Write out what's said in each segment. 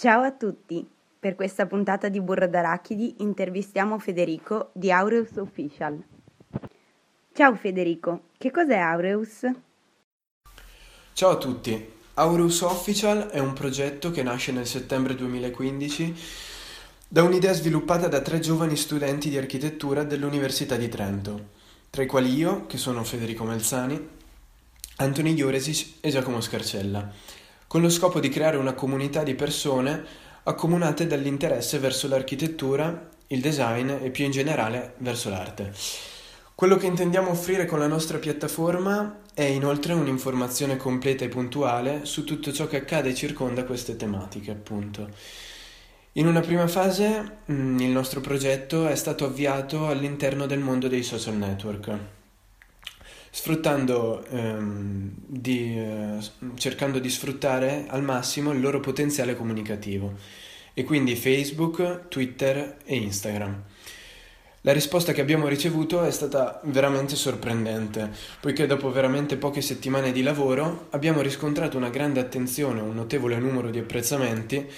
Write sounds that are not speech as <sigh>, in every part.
Ciao a tutti! Per questa puntata di Burro d'Arachidi intervistiamo Federico di Aureus Official. Ciao Federico, che cos'è Aureus? Ciao a tutti! Aureus Official è un progetto che nasce nel settembre 2015 da un'idea sviluppata da tre giovani studenti di architettura dell'Università di Trento, tra i quali io, che sono Federico Melzani, Anthony Iuresic e Giacomo Scarcella, con lo scopo di creare una comunità di persone accomunate dall'interesse verso l'architettura, il design e più in generale verso l'arte. Quello che intendiamo offrire con la nostra piattaforma è inoltre un'informazione completa e puntuale su tutto ciò che accade e circonda queste tematiche, appunto. In una prima fase mm, il nostro progetto è stato avviato all'interno del mondo dei social network sfruttando, ehm, di, eh, cercando di sfruttare al massimo il loro potenziale comunicativo, e quindi Facebook, Twitter e Instagram. La risposta che abbiamo ricevuto è stata veramente sorprendente, poiché dopo veramente poche settimane di lavoro abbiamo riscontrato una grande attenzione, un notevole numero di apprezzamenti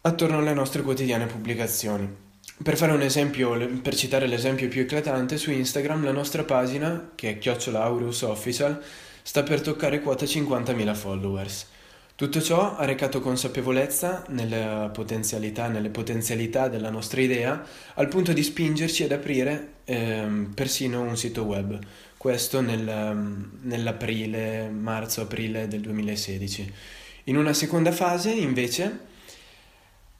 attorno alle nostre quotidiane pubblicazioni. Per fare un esempio, per citare l'esempio più eclatante, su Instagram la nostra pagina, che è chiocciola Aurus Official, sta per toccare quota 50.000 followers. Tutto ciò ha recato consapevolezza nelle potenzialità, nelle potenzialità della nostra idea, al punto di spingerci ad aprire ehm, persino un sito web, questo nel, nell'aprile, marzo-aprile del 2016. In una seconda fase, invece,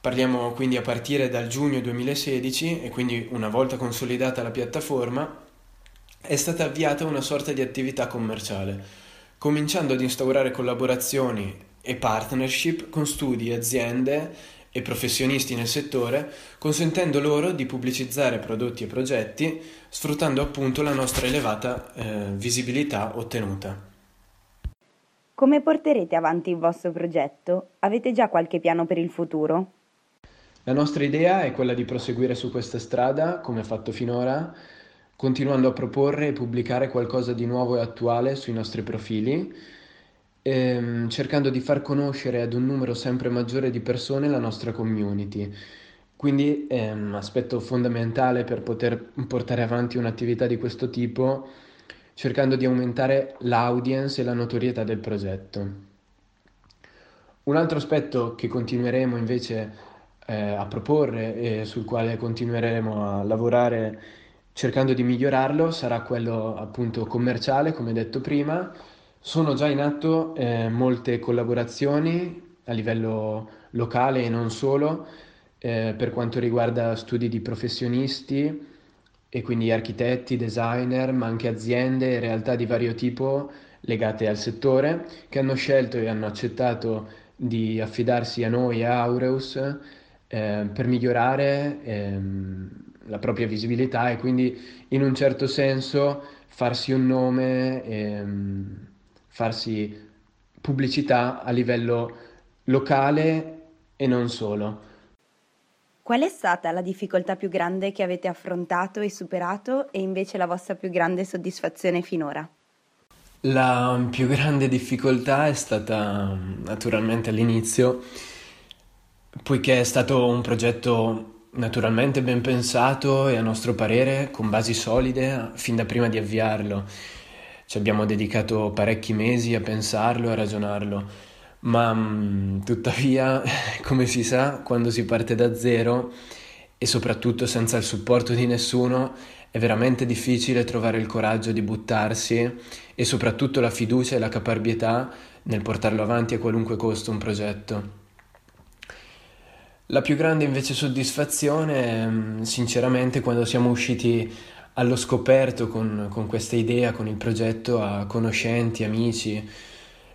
Parliamo quindi a partire dal giugno 2016 e quindi una volta consolidata la piattaforma è stata avviata una sorta di attività commerciale, cominciando ad instaurare collaborazioni e partnership con studi, aziende e professionisti nel settore, consentendo loro di pubblicizzare prodotti e progetti, sfruttando appunto la nostra elevata eh, visibilità ottenuta. Come porterete avanti il vostro progetto? Avete già qualche piano per il futuro? La nostra idea è quella di proseguire su questa strada, come fatto finora, continuando a proporre e pubblicare qualcosa di nuovo e attuale sui nostri profili, ehm, cercando di far conoscere ad un numero sempre maggiore di persone la nostra community. Quindi è un aspetto fondamentale per poter portare avanti un'attività di questo tipo, cercando di aumentare l'audience e la notorietà del progetto. Un altro aspetto che continueremo invece eh, a proporre e sul quale continueremo a lavorare cercando di migliorarlo sarà quello appunto commerciale, come detto prima. Sono già in atto eh, molte collaborazioni a livello locale e non solo eh, per quanto riguarda studi di professionisti e quindi architetti, designer, ma anche aziende e realtà di vario tipo legate al settore che hanno scelto e hanno accettato di affidarsi a noi, a Aureus, eh, per migliorare ehm, la propria visibilità e quindi in un certo senso farsi un nome, ehm, farsi pubblicità a livello locale e non solo. Qual è stata la difficoltà più grande che avete affrontato e superato e invece la vostra più grande soddisfazione finora? La più grande difficoltà è stata naturalmente all'inizio Poiché è stato un progetto naturalmente ben pensato e a nostro parere con basi solide fin da prima di avviarlo. Ci abbiamo dedicato parecchi mesi a pensarlo, a ragionarlo, ma mm, tuttavia, <laughs> come si sa, quando si parte da zero e soprattutto senza il supporto di nessuno, è veramente difficile trovare il coraggio di buttarsi e soprattutto la fiducia e la caparbietà nel portarlo avanti a qualunque costo un progetto. La più grande invece soddisfazione, mm, sinceramente, quando siamo usciti allo scoperto con, con questa idea, con il progetto, a conoscenti, amici,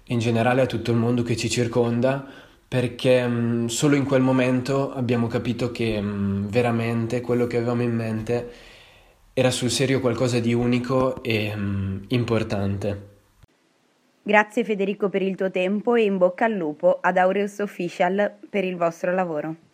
in generale a tutto il mondo che ci circonda, perché mm, solo in quel momento abbiamo capito che mm, veramente quello che avevamo in mente era sul serio qualcosa di unico e importante. Grazie Federico per il tuo tempo e in bocca al lupo ad Aureus Official per il vostro lavoro.